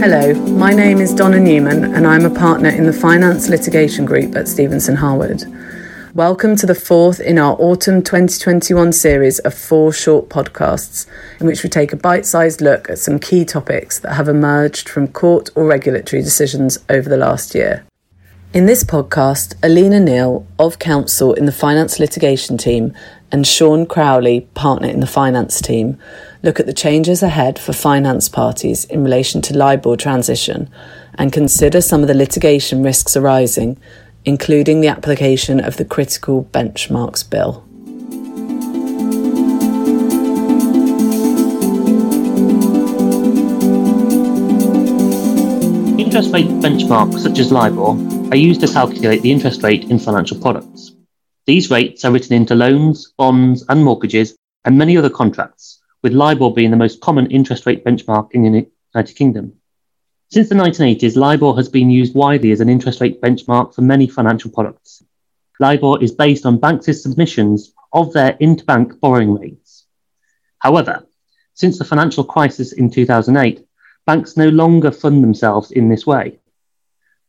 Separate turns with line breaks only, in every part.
Hello, my name is Donna Newman and I'm a partner in the Finance Litigation Group at Stephenson Harwood. Welcome to the fourth in our autumn 2021 series of four short podcasts, in which we take a bite sized look at some key topics that have emerged from court or regulatory decisions over the last year. In this podcast, Alina Neal, of counsel in the finance litigation team, and Sean Crowley, partner in the finance team, look at the changes ahead for finance parties in relation to LIBOR transition and consider some of the litigation risks arising, including the application of the Critical Benchmarks Bill.
Interest rate benchmarks such as LIBOR are used to calculate the interest rate in financial products. These rates are written into loans, bonds, and mortgages, and many other contracts, with LIBOR being the most common interest rate benchmark in the United Kingdom. Since the 1980s, LIBOR has been used widely as an interest rate benchmark for many financial products. LIBOR is based on banks' submissions of their interbank borrowing rates. However, since the financial crisis in 2008, banks no longer fund themselves in this way.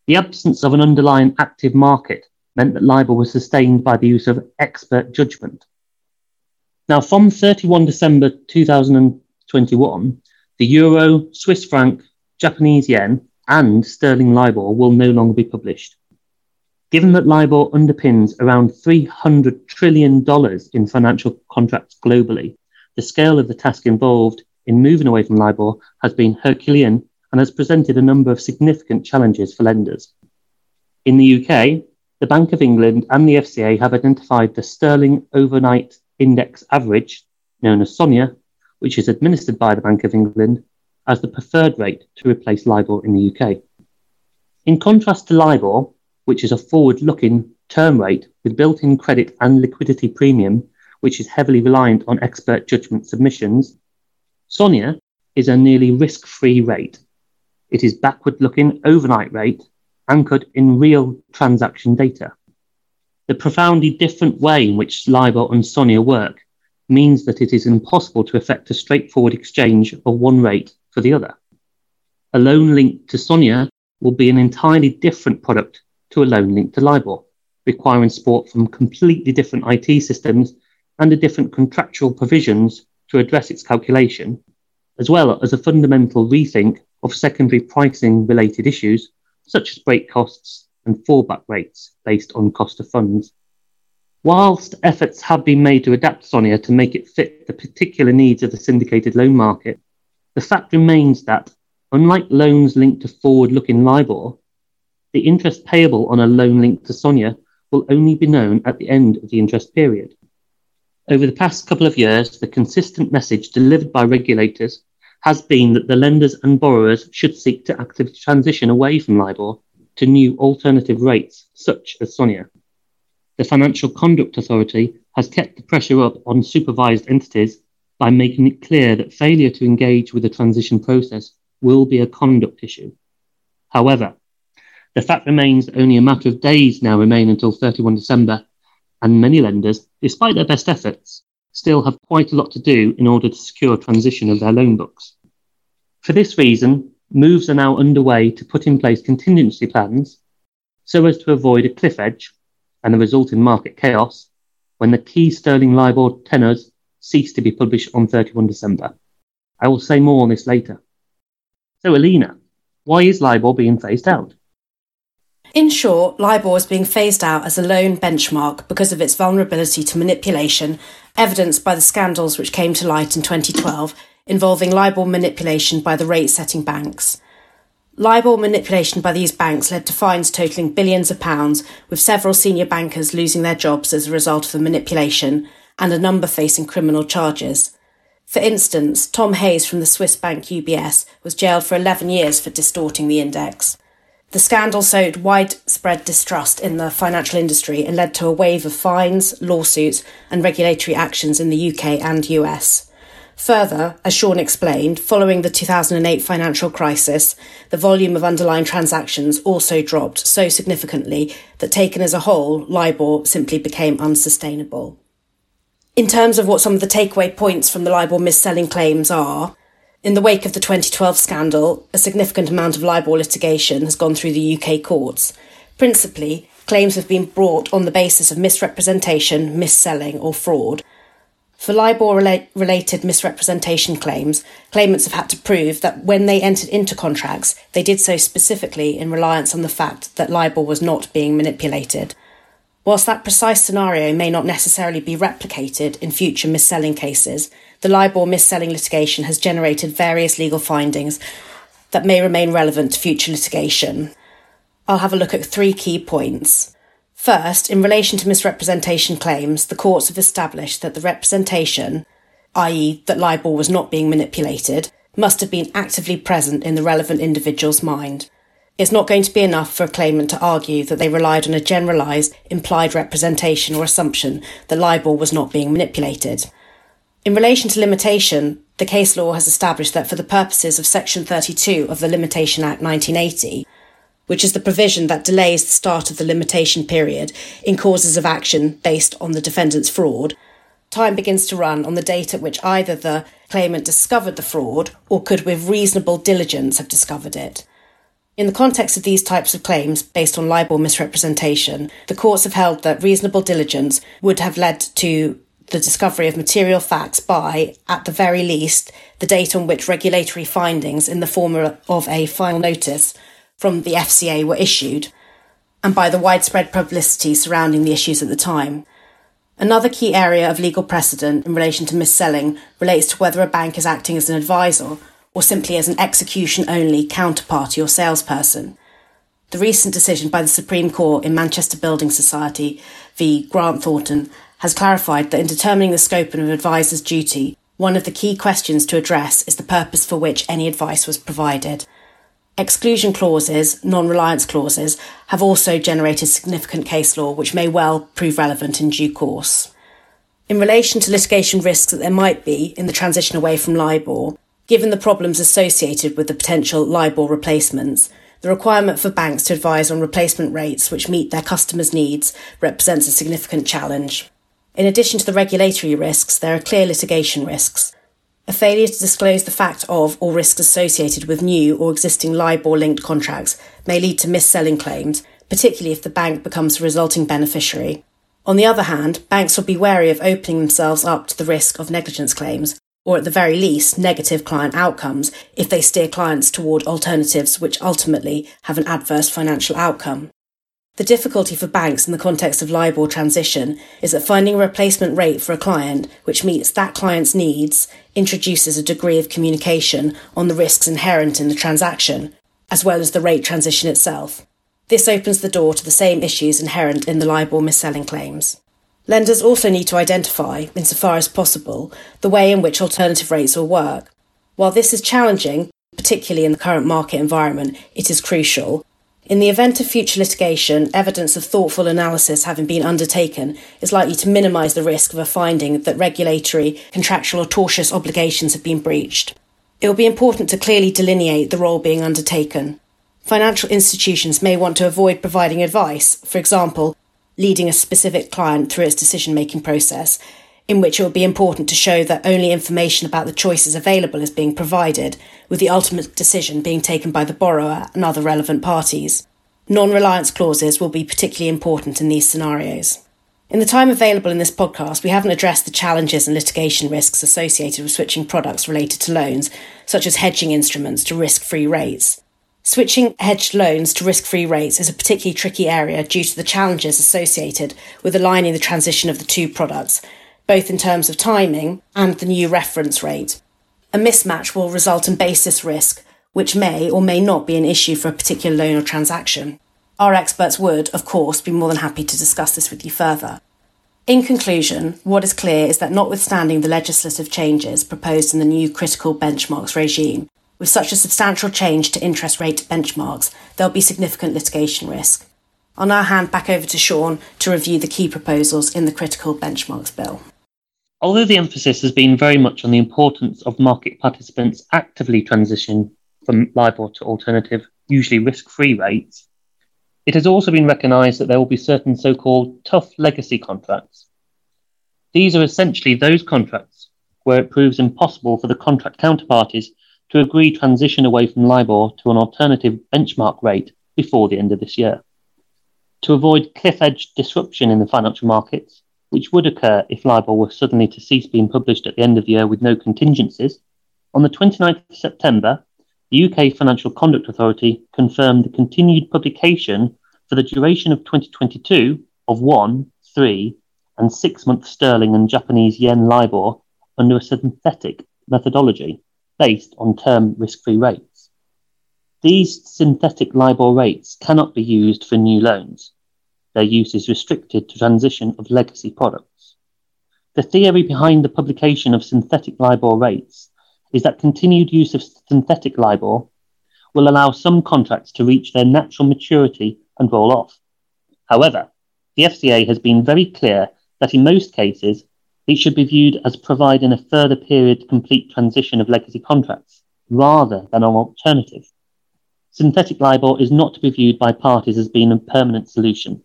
The absence of an underlying active market meant that LIBOR was sustained by the use of expert judgment. Now, from 31 December 2021, the euro, Swiss franc, Japanese yen, and sterling LIBOR will no longer be published. Given that LIBOR underpins around $300 trillion in financial contracts globally, the scale of the task involved in moving away from LIBOR has been Herculean and has presented a number of significant challenges for lenders. In the UK, the Bank of England and the FCA have identified the sterling overnight index average, known as SONIA, which is administered by the Bank of England, as the preferred rate to replace LIBOR in the UK. In contrast to LIBOR, which is a forward looking term rate with built in credit and liquidity premium, which is heavily reliant on expert judgment submissions, SONIA is a nearly risk free rate. It is backward looking overnight rate anchored in real transaction data. The profoundly different way in which LIBOR and SONIA work means that it is impossible to effect a straightforward exchange of one rate for the other. A loan linked to SONIA will be an entirely different product to a loan linked to LIBOR, requiring support from completely different IT systems and the different contractual provisions to address its calculation, as well as a fundamental rethink of secondary pricing related issues such as break costs and fallback rates based on cost of funds. Whilst efforts have been made to adapt Sonia to make it fit the particular needs of the syndicated loan market, the fact remains that, unlike loans linked to forward looking LIBOR, the interest payable on a loan linked to Sonia will only be known at the end of the interest period. Over the past couple of years, the consistent message delivered by regulators has been that the lenders and borrowers should seek to actively transition away from LIBOR to new alternative rates, such as SONIA. The Financial Conduct Authority has kept the pressure up on supervised entities by making it clear that failure to engage with the transition process will be a conduct issue. However, the fact remains that only a matter of days now remain until 31 December, and many lenders, despite their best efforts, still have quite a lot to do in order to secure transition of their loan books. For this reason, moves are now underway to put in place contingency plans so as to avoid a cliff edge and the resulting market chaos when the key sterling LIBOR tenors cease to be published on 31 December. I will say more on this later. So, Alina, why is LIBOR being phased out?
In short, LIBOR is being phased out as a loan benchmark because of its vulnerability to manipulation, evidenced by the scandals which came to light in 2012 involving LIBOR manipulation by the rate setting banks. LIBOR manipulation by these banks led to fines totaling billions of pounds, with several senior bankers losing their jobs as a result of the manipulation and a number facing criminal charges. For instance, Tom Hayes from the Swiss bank UBS was jailed for 11 years for distorting the index. The scandal sowed widespread distrust in the financial industry and led to a wave of fines, lawsuits, and regulatory actions in the UK and US. Further, as Sean explained, following the 2008 financial crisis, the volume of underlying transactions also dropped so significantly that taken as a whole, LIBOR simply became unsustainable. In terms of what some of the takeaway points from the LIBOR mis-selling claims are, In the wake of the 2012 scandal, a significant amount of LIBOR litigation has gone through the UK courts. Principally, claims have been brought on the basis of misrepresentation, mis-selling, or fraud. For LIBOR related misrepresentation claims, claimants have had to prove that when they entered into contracts, they did so specifically in reliance on the fact that LIBOR was not being manipulated. Whilst that precise scenario may not necessarily be replicated in future mis-selling cases, the LIBOR mis-selling litigation has generated various legal findings that may remain relevant to future litigation. I'll have a look at three key points. First, in relation to misrepresentation claims, the courts have established that the representation, i.e., that LIBOR was not being manipulated, must have been actively present in the relevant individual's mind. It's not going to be enough for a claimant to argue that they relied on a generalised, implied representation or assumption that LIBOR was not being manipulated. In relation to limitation, the case law has established that for the purposes of Section 32 of the Limitation Act 1980, which is the provision that delays the start of the limitation period in causes of action based on the defendant's fraud, time begins to run on the date at which either the claimant discovered the fraud or could with reasonable diligence have discovered it. In the context of these types of claims based on LIBOR misrepresentation, the courts have held that reasonable diligence would have led to the discovery of material facts by, at the very least, the date on which regulatory findings in the form of a final notice from the FCA were issued, and by the widespread publicity surrounding the issues at the time. Another key area of legal precedent in relation to mis-selling relates to whether a bank is acting as an advisor or simply as an execution only counterparty or salesperson. The recent decision by the Supreme Court in Manchester Building Society v Grant Thornton has clarified that in determining the scope of an advisor's duty, one of the key questions to address is the purpose for which any advice was provided. Exclusion clauses, non reliance clauses, have also generated significant case law which may well prove relevant in due course. In relation to litigation risks that there might be in the transition away from LIBOR, Given the problems associated with the potential LIBOR replacements, the requirement for banks to advise on replacement rates which meet their customers' needs represents a significant challenge. In addition to the regulatory risks, there are clear litigation risks. A failure to disclose the fact of or risks associated with new or existing LIBOR linked contracts may lead to mis-selling claims, particularly if the bank becomes the resulting beneficiary. On the other hand, banks will be wary of opening themselves up to the risk of negligence claims, or at the very least, negative client outcomes if they steer clients toward alternatives which ultimately have an adverse financial outcome. The difficulty for banks in the context of LIBOR transition is that finding a replacement rate for a client which meets that client's needs introduces a degree of communication on the risks inherent in the transaction, as well as the rate transition itself. This opens the door to the same issues inherent in the LIBOR mis-selling claims. Lenders also need to identify, insofar as possible, the way in which alternative rates will work. While this is challenging, particularly in the current market environment, it is crucial. In the event of future litigation, evidence of thoughtful analysis having been undertaken is likely to minimise the risk of a finding that regulatory, contractual, or tortious obligations have been breached. It will be important to clearly delineate the role being undertaken. Financial institutions may want to avoid providing advice, for example, leading a specific client through its decision making process, in which it will be important to show that only information about the choices available is being provided, with the ultimate decision being taken by the borrower and other relevant parties. Non reliance clauses will be particularly important in these scenarios. In the time available in this podcast, we haven't addressed the challenges and litigation risks associated with switching products related to loans, such as hedging instruments to risk free rates. Switching hedged loans to risk free rates is a particularly tricky area due to the challenges associated with aligning the transition of the two products, both in terms of timing and the new reference rate. A mismatch will result in basis risk, which may or may not be an issue for a particular loan or transaction. Our experts would, of course, be more than happy to discuss this with you further. In conclusion, what is clear is that notwithstanding the legislative changes proposed in the new critical benchmarks regime, with such a substantial change to interest rate benchmarks, there'll be significant litigation risk. I'll now hand back over to Sean to review the key proposals in the Critical Benchmarks Bill.
Although the emphasis has been very much on the importance of market participants actively transitioning from LIBOR to alternative, usually risk free rates, it has also been recognised that there will be certain so called tough legacy contracts. These are essentially those contracts where it proves impossible for the contract counterparties to agree transition away from LIBOR to an alternative benchmark rate before the end of this year. To avoid cliff edge disruption in the financial markets, which would occur if LIBOR were suddenly to cease being published at the end of the year with no contingencies, on the 29th of September, the UK Financial Conduct Authority confirmed the continued publication for the duration of 2022 of one, three, and six month sterling and Japanese yen LIBOR under a synthetic methodology based on term risk free rates. These synthetic LIBOR rates cannot be used for new loans. Their use is restricted to transition of legacy products. The theory behind the publication of synthetic LIBOR rates is that continued use of synthetic LIBOR will allow some contracts to reach their natural maturity and roll off. However, the FCA has been very clear that in most cases, it should be viewed as providing a further period to complete transition of legacy contracts, rather than an alternative. Synthetic LIBOR is not to be viewed by parties as being a permanent solution.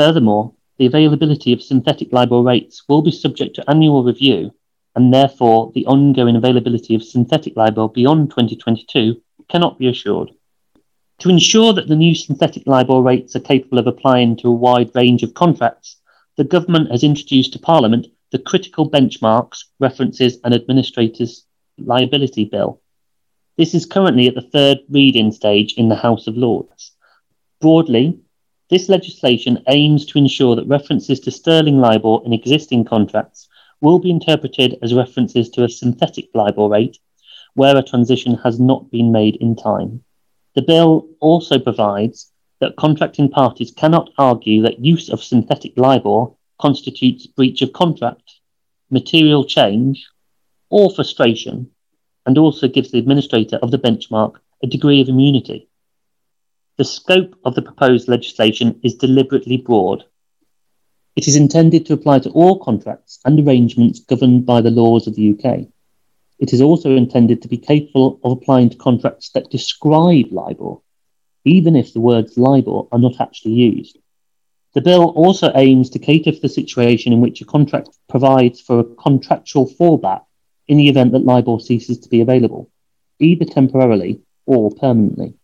Furthermore, the availability of synthetic LIBOR rates will be subject to annual review and therefore the ongoing availability of synthetic LIBOR beyond 2022 cannot be assured. To ensure that the new synthetic LIBOR rates are capable of applying to a wide range of contracts, the government has introduced to Parliament the Critical Benchmarks, References and Administrators Liability Bill. This is currently at the third reading stage in the House of Lords. Broadly, this legislation aims to ensure that references to sterling LIBOR in existing contracts will be interpreted as references to a synthetic LIBOR rate where a transition has not been made in time. The bill also provides that contracting parties cannot argue that use of synthetic LIBOR constitutes breach of contract, material change, or frustration, and also gives the administrator of the benchmark a degree of immunity. The scope of the proposed legislation is deliberately broad it is intended to apply to all contracts and arrangements governed by the laws of the UK. It is also intended to be capable of applying to contracts that describe LIBOR, even if the words LIBOR are not actually used. The bill also aims to cater for the situation in which a contract provides for a contractual fallback in the event that LIBOR ceases to be available, either temporarily or permanently.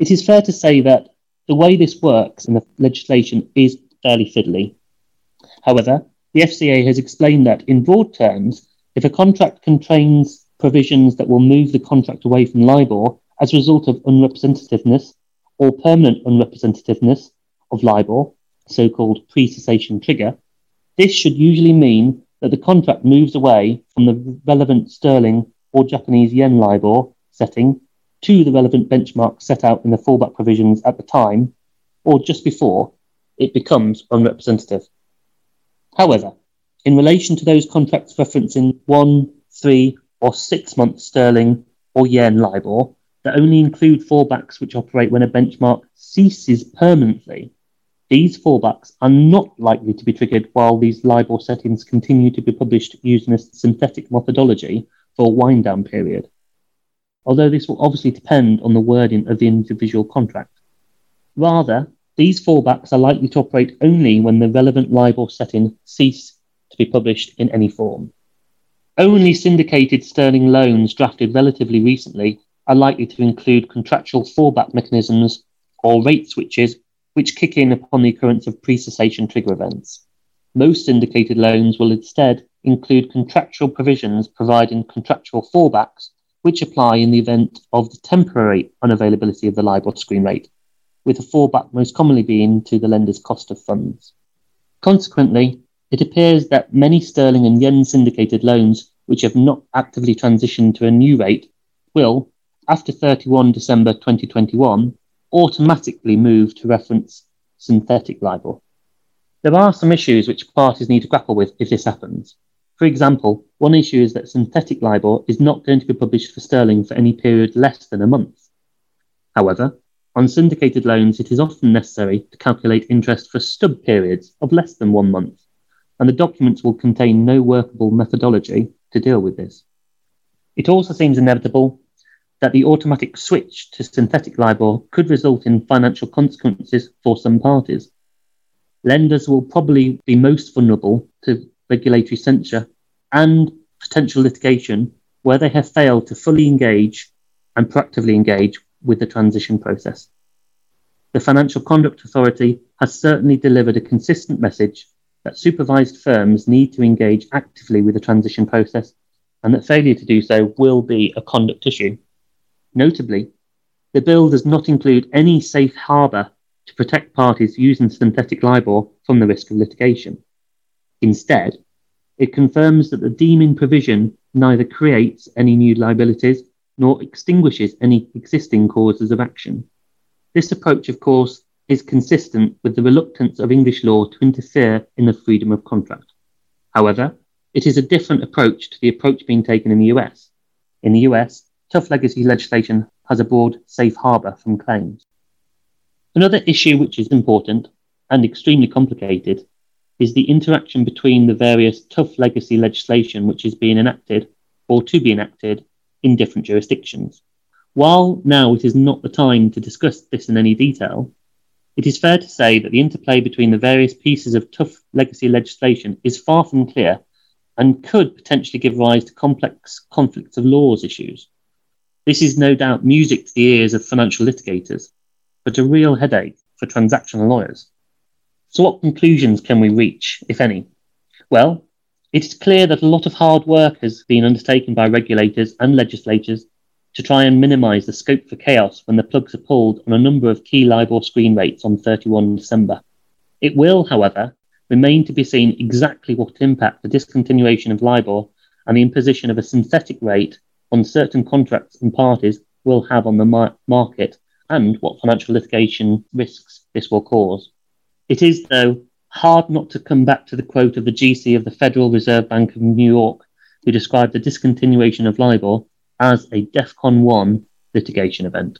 It is fair to say that the way this works in the legislation is fairly fiddly. However, the FCA has explained that, in broad terms, if a contract contains provisions that will move the contract away from LIBOR as a result of unrepresentativeness or permanent unrepresentativeness of LIBOR, so called pre cessation trigger, this should usually mean that the contract moves away from the relevant sterling or Japanese yen LIBOR setting to the relevant benchmark set out in the fallback provisions at the time or just before it becomes unrepresentative. However, in relation to those contracts referencing one, three, or six month sterling or yen LIBOR that only include fallbacks which operate when a benchmark ceases permanently, these fallbacks are not likely to be triggered while these LIBOR settings continue to be published using a synthetic methodology for a wind down period. Although this will obviously depend on the wording of the individual contract. Rather, these fallbacks are likely to operate only when the relevant LIBOR setting cease to be published in any form. Only syndicated sterling loans drafted relatively recently are likely to include contractual fallback mechanisms or rate switches which kick in upon the occurrence of pre-cessation trigger events. Most syndicated loans will instead include contractual provisions providing contractual fallbacks which apply in the event of the temporary unavailability of the LIBOR screen rate with the fallback most commonly being to the lender's cost of funds. Consequently, it appears that many sterling and yen syndicated loans which have not actively transitioned to a new rate will, after 31 December 2021, automatically move to reference synthetic LIBOR. There are some issues which parties need to grapple with if this happens. For example, one issue is that synthetic LIBOR is not going to be published for sterling for any period less than a month. However, on syndicated loans, it is often necessary to calculate interest for stub periods of less than one month, and the documents will contain no workable methodology to deal with this. It also seems inevitable that the automatic switch to synthetic LIBOR could result in financial consequences for some parties. Lenders will probably be most vulnerable to regulatory censure and potential litigation where they have failed to fully engage and proactively engage with the transition process. The Financial Conduct Authority has certainly delivered a consistent message that supervised firms need to engage actively with the transition process and that failure to do so will be a conduct issue. Notably, the bill does not include any safe harbour to protect parties using synthetic LIBOR from the risk of litigation. Instead, it confirms that the deeming provision neither creates any new liabilities nor extinguishes any existing causes of action. This approach, of course, is consistent with the reluctance of English law to interfere in the freedom of contract. However, it is a different approach to the approach being taken in the US. In the US, tough legacy legislation has a broad safe harbour from claims. Another issue which is important and extremely complicated is the interaction between the various tough legacy legislation which is being enacted or to be enacted in different jurisdictions. While now it is not the time to discuss this in any detail, it is fair to say that the interplay between the various pieces of tough legacy legislation is far from clear and could potentially give rise to complex conflicts of laws issues. This is no doubt music to the ears of financial litigators, but a real headache for transactional lawyers. So, what conclusions can we reach, if any? Well, it is clear that a lot of hard work has been undertaken by regulators and legislators to try and minimise the scope for chaos when the plugs are pulled on a number of key LIBOR screen rates on 31 December. It will, however, remain to be seen exactly what impact the discontinuation of LIBOR and the imposition of a synthetic rate on certain contracts and parties will have on the mar- market and what financial litigation risks this will cause. It is, though, hard not to come back to the quote of the GC of the Federal Reserve Bank of New York, who described the discontinuation of LIBOR as a DEFCON 1 litigation event.